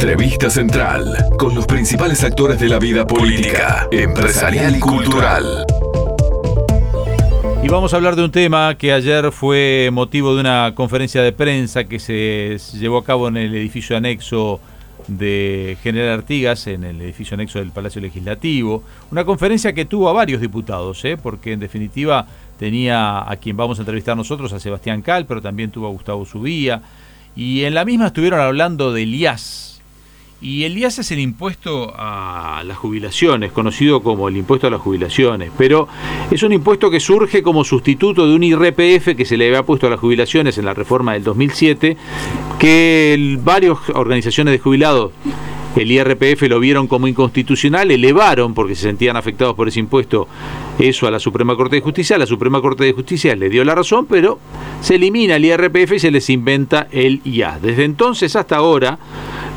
Entrevista Central con los principales actores de la vida política, empresarial y cultural. Y vamos a hablar de un tema que ayer fue motivo de una conferencia de prensa que se llevó a cabo en el edificio anexo de General Artigas, en el edificio anexo del Palacio Legislativo. Una conferencia que tuvo a varios diputados, ¿eh? porque en definitiva tenía a quien vamos a entrevistar nosotros, a Sebastián Cal, pero también tuvo a Gustavo Subía, y en la misma estuvieron hablando del IAS. Y el IAS es el impuesto a las jubilaciones, conocido como el impuesto a las jubilaciones, pero es un impuesto que surge como sustituto de un IRPF que se le había puesto a las jubilaciones en la reforma del 2007, que varias organizaciones de jubilados el IRPF lo vieron como inconstitucional, elevaron, porque se sentían afectados por ese impuesto, eso a la Suprema Corte de Justicia. La Suprema Corte de Justicia le dio la razón, pero se elimina el IRPF y se les inventa el IA. Desde entonces hasta ahora,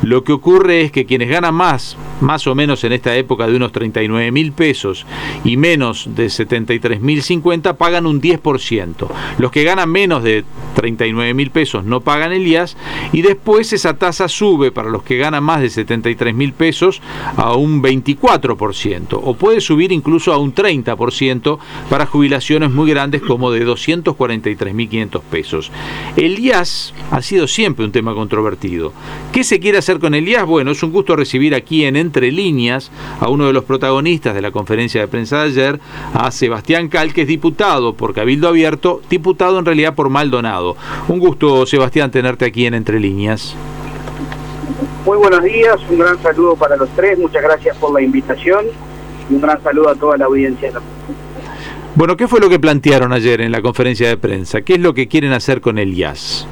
lo que ocurre es que quienes ganan más, más o menos en esta época de unos 39 mil pesos y menos de 73 mil 50, pagan un 10%. Los que ganan menos de 39 mil pesos no pagan el IAS y después esa tasa sube para los que ganan más de 73 mil pesos a un 24% o puede subir incluso a un 30% para jubilaciones muy grandes como de 243 mil 500 pesos. El IAS ha sido siempre un tema controvertido. ¿Qué se quiere hacer con Elías? Bueno, es un gusto recibir aquí en Entre Líneas a uno de los protagonistas de la conferencia de prensa de ayer, a Sebastián Cal, que es diputado por Cabildo Abierto, diputado en realidad por Maldonado. Un gusto, Sebastián, tenerte aquí en Entre Líneas. Muy buenos días, un gran saludo para los tres, muchas gracias por la invitación y un gran saludo a toda la audiencia. Bueno, ¿qué fue lo que plantearon ayer en la conferencia de prensa? ¿Qué es lo que quieren hacer con Elías?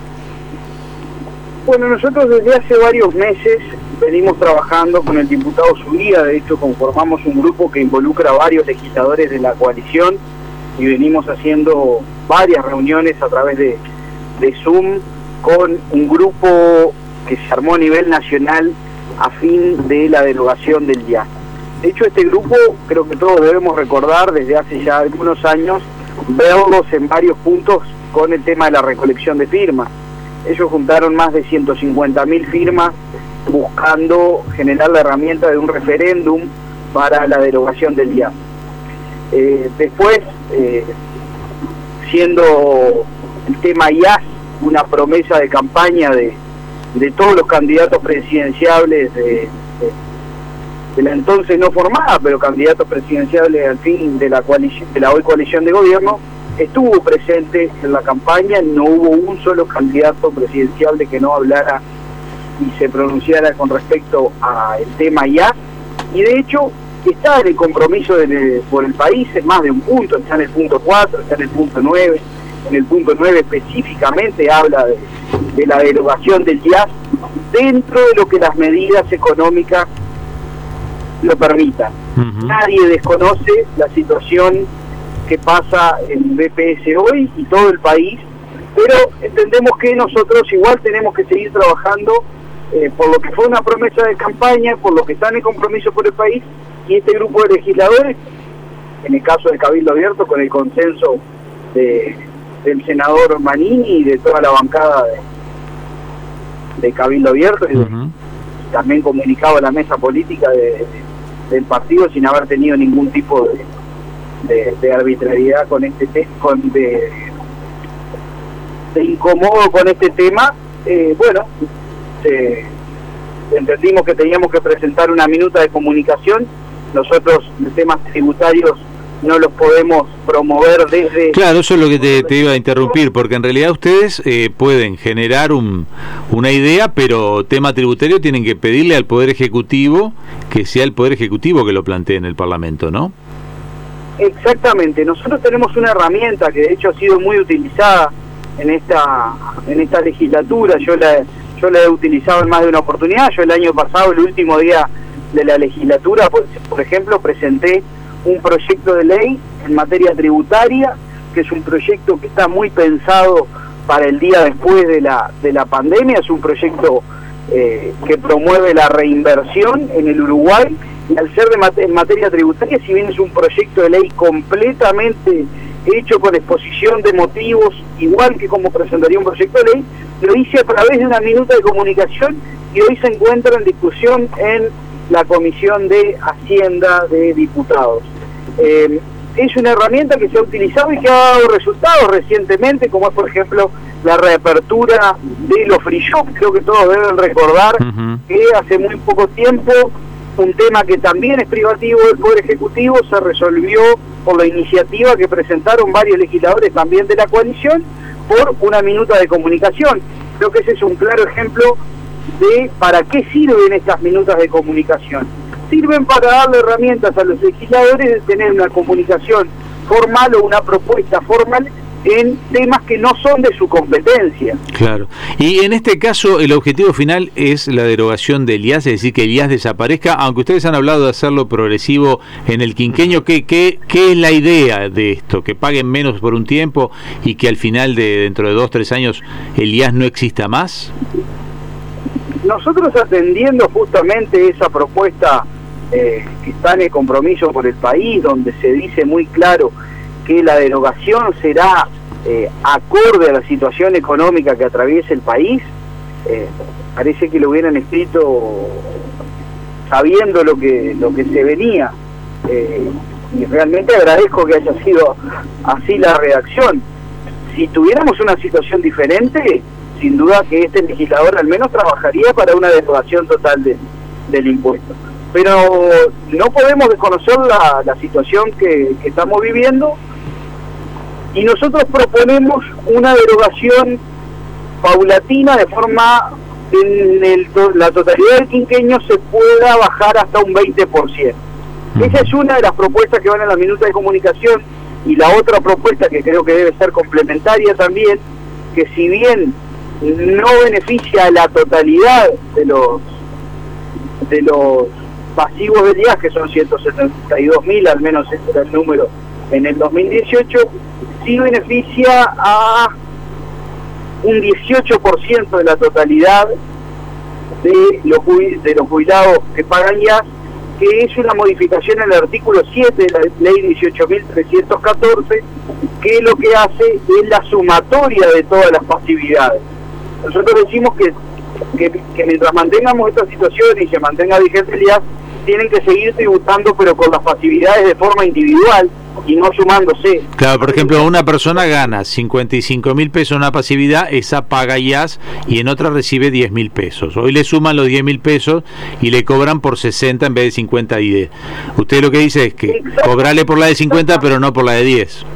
Bueno, nosotros desde hace varios meses venimos trabajando con el diputado Subía, de hecho conformamos un grupo que involucra a varios legisladores de la coalición y venimos haciendo varias reuniones a través de, Zoom con un grupo que se armó a nivel nacional a fin de la derogación del día. De hecho, este grupo, creo que todos debemos recordar desde hace ya algunos años, verlos en varios puntos con el tema de la recolección de firmas ellos juntaron más de 150.000 firmas buscando generar la herramienta de un referéndum para la derogación del día. Eh, después, eh, siendo el tema IAS una promesa de campaña de, todos los candidatos presidenciables de, de, la entonces no formada, pero candidatos presidenciables al fin de la, coalición, de hoy coalición de gobierno, estuvo presente en la campaña, no hubo un solo candidato presidencial de que no hablara y se pronunciara con respecto al tema ya, y de hecho está en el compromiso por el país en más de un punto, está en el punto 4, está en el punto 9, en el punto 9 específicamente habla de, la derogación del IAS dentro de lo que las medidas económicas lo permitan. Nadie desconoce la situación que pasa en BPS hoy y todo el país, pero entendemos que nosotros igual tenemos que seguir trabajando eh, por lo que fue una promesa de campaña, por lo que está en el compromiso por el país y este grupo de legisladores, en el caso de Cabildo Abierto, con el consenso de, del senador Manini y de toda la bancada de, Cabildo Abierto, y también comunicado a la mesa política del partido sin haber tenido ningún tipo de de, arbitrariedad con este tema, con de, de, incomodo con este tema, eh, bueno, entendimos que teníamos que presentar una minuta de comunicación. Nosotros, temas tributarios, no los podemos promover desde... Claro, eso es lo que te, iba a interrumpir, porque en realidad ustedes eh, pueden generar un, una idea, pero tema tributario tienen que pedirle al Poder Ejecutivo que sea el Poder Ejecutivo que lo plantee en el Parlamento, ¿no? Exactamente, nosotros tenemos una herramienta que de hecho ha sido muy utilizada en esta en esta legislatura, yo la, yo la he utilizado en más de una oportunidad, yo el año pasado, el último día de la legislatura, por, por ejemplo, presenté un proyecto de ley en materia tributaria, que es un proyecto que está muy pensado para el día después de la, de la pandemia, es un proyecto eh, que promueve la reinversión en el Uruguay y al ser de en materia tributaria, si bien es un proyecto de ley completamente hecho con exposición de motivos, igual que como presentaría un proyecto de ley, lo hice a través de una minuta de comunicación y hoy se encuentra en discusión en la Comisión de Hacienda de Diputados. Eh, es una herramienta que se ha utilizado y que ha dado resultados recientemente, como es por ejemplo la reapertura de los free shops. Creo que todos deben recordar que hace muy poco tiempo un tema que también es privativo del Poder Ejecutivo se resolvió por la iniciativa que presentaron varios legisladores también de la coalición por una minuta de comunicación. Creo que ese es un claro ejemplo de para qué sirven estas minutas de comunicación. Sirven para darle herramientas a los legisladores de tener una comunicación formal o una propuesta formal en temas que no son de su competencia. Claro. Y en este caso el objetivo final es la derogación del IAS, es decir, que el IAS desaparezca, aunque ustedes han hablado de hacerlo progresivo en el quinqueño, ¿qué, qué, qué es la idea de esto? ¿Que paguen menos por un tiempo y que al final de dentro de dos, tres años el IAS no exista más? Nosotros atendiendo justamente esa propuesta eh, que está en el compromiso por el país, donde se dice muy claro que la derogación será eh, acorde a la situación económica que atraviesa el país, eh, parece que lo hubieran escrito sabiendo lo que, lo que se venía. y realmente agradezco que haya sido así la redacción. Si tuviéramos una situación diferente, sin duda que este legislador al menos trabajaría para una derogación total del impuesto. Pero no podemos desconocer la, situación que, estamos viviendo y nosotros proponemos una derogación paulatina de forma en el, la totalidad del quinqueño se pueda bajar hasta un 20%. Esa es una de las propuestas que van en la minuta de comunicación y la otra propuesta que creo que debe ser complementaria también, que si bien no beneficia a la totalidad de los de los pasivos del IAS, que son 172 mil, al menos ese era el número en el 2018, sí beneficia a un 18% de la totalidad de los, de los jubilados que pagan IAS, que es una modificación en el artículo 7 de la ley 18.314, que lo que hace es la sumatoria de todas las pasividades. Nosotros decimos que, que, mientras mantengamos esta situación y se mantenga vigente el IAS, tienen que seguir tributando, pero con las facilidades de forma individual y no sumándose. Claro, por ejemplo, una persona gana 55 mil pesos en una pasividad, esa paga IAS y en otra recibe 10 mil pesos. Hoy le suman los 10 mil pesos y le cobran por 60 en vez de 50 y 10. Usted lo que dice es que cobrarle por la de 50, pero no por la de 10.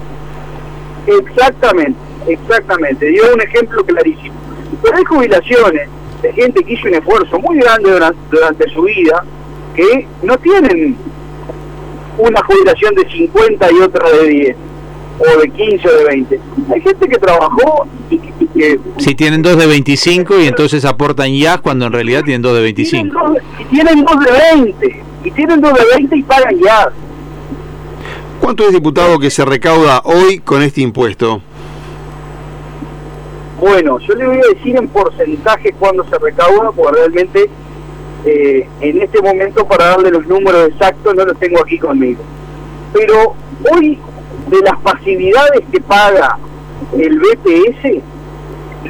Exactamente, exactamente. Dio un ejemplo clarísimo. Pero hay jubilaciones de gente que hizo un esfuerzo muy grande durante, su vida que no tienen una jubilación de 50 y otra de 10 o de 15 o de 20. Hay gente que trabajó y que... si tienen dos de 25 y entonces aportan ya cuando en realidad tienen dos de 25. y tienen dos de 20. Y tienen dos de 20 y pagan ya. ¿Cuánto es diputado que se recauda hoy con este impuesto? Bueno, yo le voy a decir en porcentaje cuándo se recauda, porque realmente eh, en este momento para darle los números exactos no los tengo aquí conmigo. Pero hoy de las pasividades que paga el BPS,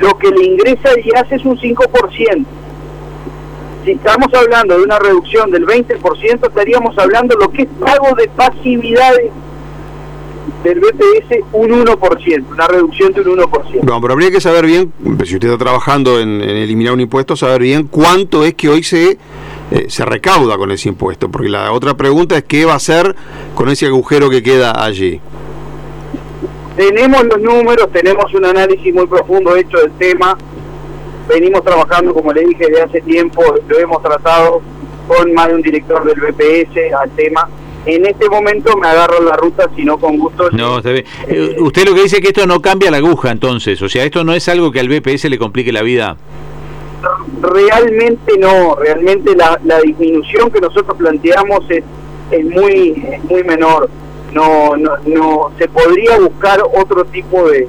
lo que le ingresa y hace es un 5%. Si estamos hablando de una reducción del 20%, estaríamos hablando de lo que es pago de pasividades del BPS un 1%, una reducción de un 1%. No, pero habría que saber bien, si usted está trabajando en, eliminar un impuesto, saber bien cuánto es que hoy se, eh, se recauda con ese impuesto, porque la otra pregunta es qué va a hacer con ese agujero que queda allí. Tenemos los números, tenemos un análisis muy profundo hecho del tema, venimos trabajando, como le dije, de hace tiempo, lo hemos tratado con más de un director del BPS al tema en este momento me agarro la ruta, sino con gusto. No, eh, usted lo que dice es que esto no cambia la aguja, entonces, o sea, esto no es algo que al BPS le complique la vida. Realmente no, realmente la, disminución que nosotros planteamos es, es muy muy menor. No, no, no se podría buscar otro tipo de,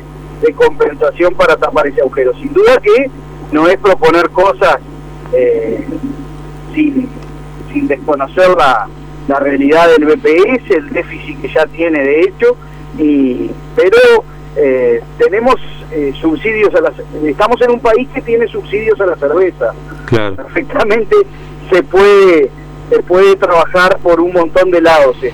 compensación para tapar ese agujero. Sin duda que no es proponer cosas eh, sin, sin desconocer la, la realidad del BPS, el déficit que ya tiene de hecho, y, pero eh, tenemos eh, subsidios a las... Estamos en un país que tiene subsidios a la cerveza. Claro. Perfectamente se puede, se puede trabajar por un montón de lados. eh.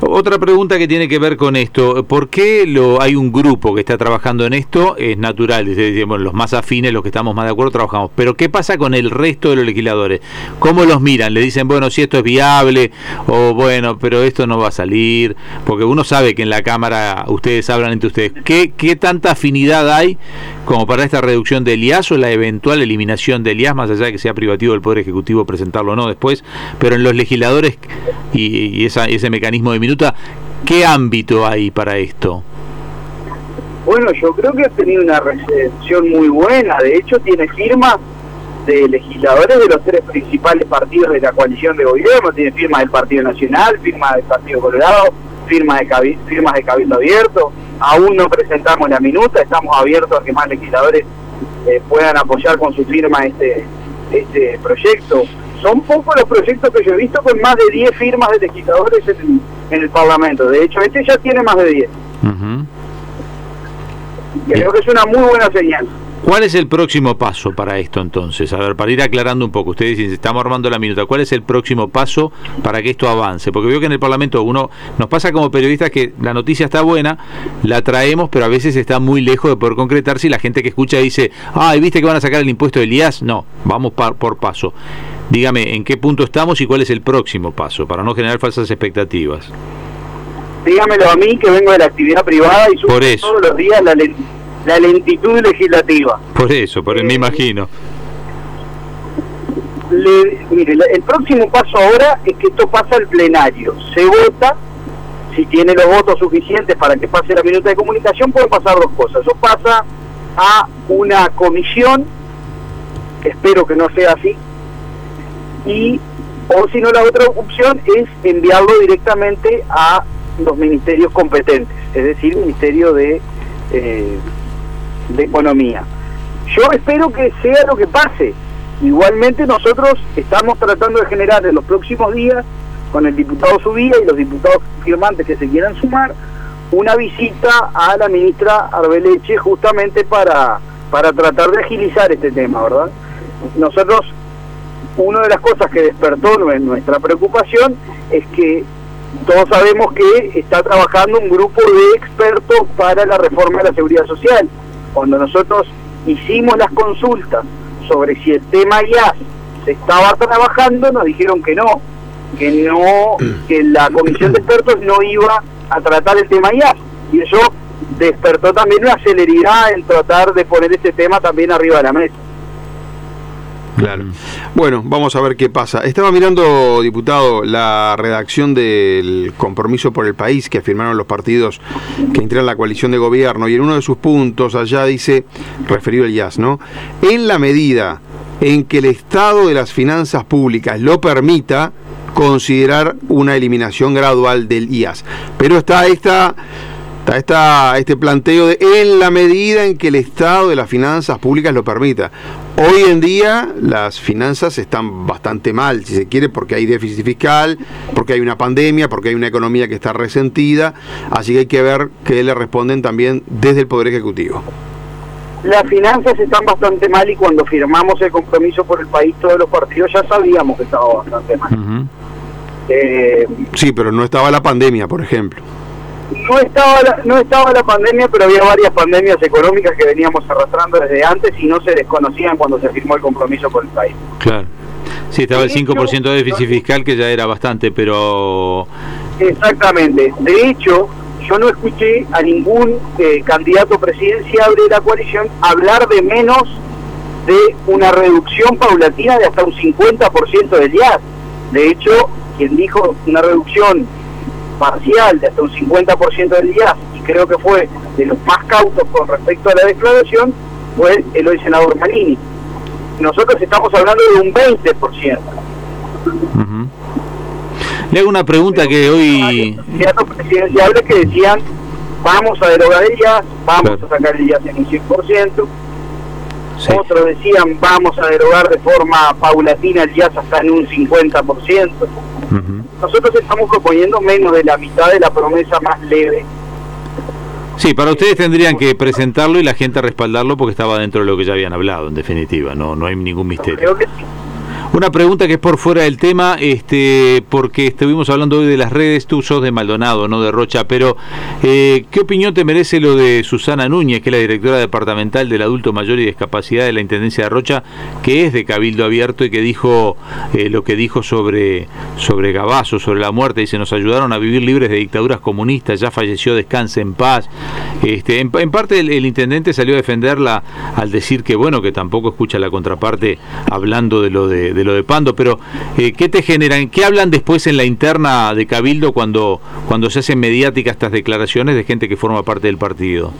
Otra pregunta que tiene que ver con esto, ¿por qué lo, hay un grupo que está trabajando en esto? Es natural, dice, digamos, los más afines, los que estamos más de acuerdo, trabajamos. Pero ¿qué pasa con el resto de los legisladores? ¿Cómo los miran? ¿Le dicen, bueno, si esto es viable? O bueno, pero esto no va a salir? Porque uno sabe que en la Cámara ustedes hablan entre ustedes. ¿Qué, qué tanta afinidad hay como para esta reducción del IAS o la eventual eliminación del IAS, más allá de que sea privativo del Poder Ejecutivo presentarlo o no después? Pero en los legisladores y, y ese mecanismo de minuta, ¿qué ámbito hay para esto? Bueno, yo creo que ha tenido una recepción muy buena. De hecho, tiene firmas de legisladores de los tres principales partidos de la coalición de gobierno. Tiene firmas del Partido Nacional, firmas del Partido Colorado, firmas de, firmas de Cabildo Abierto. Aún no presentamos la minuta, estamos abiertos a que más legisladores eh, puedan apoyar con su firma este, este proyecto. Son pocos los proyectos que yo he visto con más de 10 firmas de legisladores en, en el Parlamento. De hecho, este ya tiene más de 10. Ujú. Creo que es una muy buena señal. ¿Cuál es el próximo paso para esto entonces? A ver, para ir aclarando un poco, ustedes dicen, estamos armando la minuta, ¿cuál es el próximo paso para que esto avance? Porque veo que en el Parlamento uno nos pasa como periodistas que la noticia está buena, la traemos, pero a veces está muy lejos de poder concretarse y la gente que escucha dice, ay, ¿viste que van a sacar el impuesto del IAS? No, vamos par- por paso. Dígame, ¿en qué punto estamos y cuál es el próximo paso para no generar falsas expectativas? dígamelo a mí que vengo de la actividad privada y sufro Por eso. todos los días la, len- la lentitud legislativa. Por eso, por, me Eh, imagino. Le- mire, el próximo paso ahora es que esto pasa al plenario. Se vota, si tiene los votos suficientes para que pase la minuta de comunicación, pueden pasar dos cosas. Eso pasa a una comisión, espero que no sea así, y o si no la otra opción es enviarlo directamente a los ministerios competentes, es decir, Ministerio de, eh, de Economía. Yo espero que sea lo que pase. Igualmente nosotros estamos tratando de generar en los próximos días, con el diputado Subía y los diputados firmantes que se quieran sumar, una visita a la ministra Arbeleche justamente para, para tratar de agilizar este tema, ¿verdad? Nosotros, una de las cosas que despertó nue- nuestra preocupación es que todos sabemos que está trabajando un grupo de expertos para la reforma de la seguridad social. Cuando nosotros hicimos las consultas sobre si el tema IAS se estaba trabajando, nos dijeron que no, que no, que la comisión de expertos no iba a tratar el tema IAS. Y eso despertó también una celeridad en tratar de poner este tema también arriba de la mesa. Claro. Bueno, vamos a ver qué pasa. Estaba mirando, diputado, la redacción del compromiso por el país que firmaron los partidos que integran la coalición de gobierno y en uno de sus puntos allá dice, referido al IAS, ¿no? En la medida en que el estado de las finanzas públicas lo permita, considerar una eliminación gradual del IAS. Pero está esta Está esta, este planteo de en la medida en que el estado de las finanzas públicas lo permita. Hoy en día las finanzas están bastante mal, si se quiere, porque hay déficit fiscal, porque hay una pandemia, porque hay una economía que está resentida, así que hay que ver qué le responden también desde el Poder Ejecutivo. Las finanzas están bastante mal y cuando firmamos el compromiso por el país todos los partidos ya sabíamos que estaba bastante mal. Eh, Sí, pero no estaba la pandemia, por ejemplo. No estaba la, no estaba la pandemia, pero había varias pandemias económicas que veníamos arrastrando desde antes y no se desconocían cuando se firmó el compromiso por el país. Claro. Sí, estaba el 5% de déficit fiscal, que ya era bastante, pero... Exactamente. De hecho, yo no escuché a ningún eh, candidato presidencial de la coalición hablar de menos de una reducción paulatina de hasta un 50% del IAS. De hecho, quien dijo una reducción parcial de hasta un 50% del IAS, y creo que fue de los más cautos con respecto a la declaración, fue el hoy senador Malini. Nosotros estamos hablando de un 20%. ujú. Le hago una pregunta que hoy... candidatos presidenciales que decían vamos a derogar el IAS, vamos Claro. a sacar el IAS en un 100%, Sí. otros decían vamos a derogar de forma paulatina el IAS hasta en un 50%. Nosotros estamos proponiendo menos de la mitad de la promesa más leve Sí, para ustedes tendrían que presentarlo y la gente respaldarlo porque estaba dentro de lo que ya habían hablado, en definitiva, no, no hay ningún misterio. Creo que sí. Una pregunta que es por fuera del tema, este, porque estuvimos hablando hoy de las redes, tú sos de Maldonado, no de Rocha, pero eh, ¿qué opinión te merece lo de Susana Núñez, que es la directora departamental del adulto mayor y discapacidad de la Intendencia de Rocha, que es de Cabildo Abierto y que dijo eh, lo que dijo sobre, sobre Gabazo, sobre la muerte, dice, nos ayudaron a vivir libres de dictaduras comunistas, ya falleció, descanse en paz. Este, en, parte el, intendente salió a defenderla al decir que, bueno, que tampoco escucha la contraparte hablando de lo de lo de Pando, pero eh, ¿qué te generan? ¿Qué hablan después en la interna de Cabildo cuando, cuando se hacen mediáticas estas declaraciones de gente que forma parte del partido?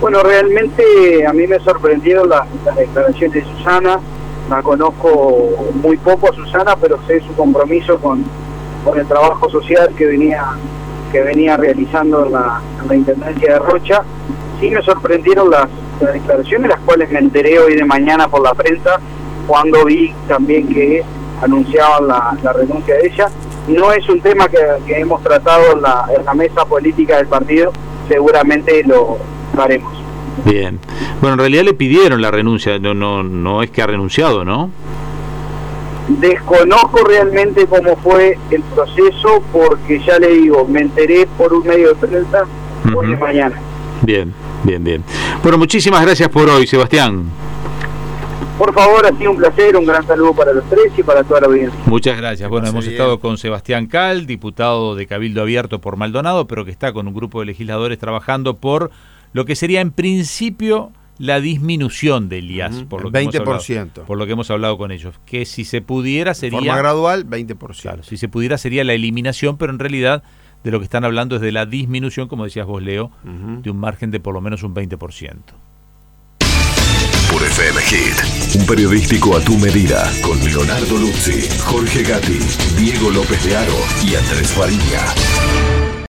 Bueno, realmente a mí me sorprendieron las, las declaraciones de Susana. La conozco muy poco a Susana, pero sé su compromiso con, con el trabajo social que venía que venía realizando en la, en la Intendencia de Rocha. Sí me sorprendieron las, las declaraciones, las cuales me enteré hoy de mañana por la prensa, cuando vi también que anunciaban la, la renuncia de ella. No es un tema que, que hemos tratado en la, en la mesa política del partido, seguramente lo haremos. Bien. Bueno, en realidad le pidieron la renuncia, no, no, no es que ha renunciado, ¿no? Desconozco realmente cómo fue el proceso porque ya le digo, me enteré por un medio de prensa hoy de Ujú. mañana. Bien, bien, bien. Bueno, muchísimas gracias por hoy, Sebastián. Por favor, ha sido un placer, un gran saludo para los tres y para toda la audiencia. Muchas gracias. Bueno, hemos bien. estado con Sebastián Cal, diputado de Cabildo Abierto por Maldonado, pero que está con un grupo de legisladores trabajando por lo que sería en principio la disminución del IAS, por, lo el que hemos 20%. hablado, por lo que hemos hablado con ellos. Que si se pudiera De sería... forma gradual, 20%. Claro, si se pudiera sería la eliminación, pero en realidad de lo que están hablando es de la disminución, como decías vos, Leo, de un margen de por lo menos un 20%. Por FM Hit, un periodístico a tu medida, con Leonardo Luzzi, Jorge Gatti, Diego López de Aro y Andrés Fariña.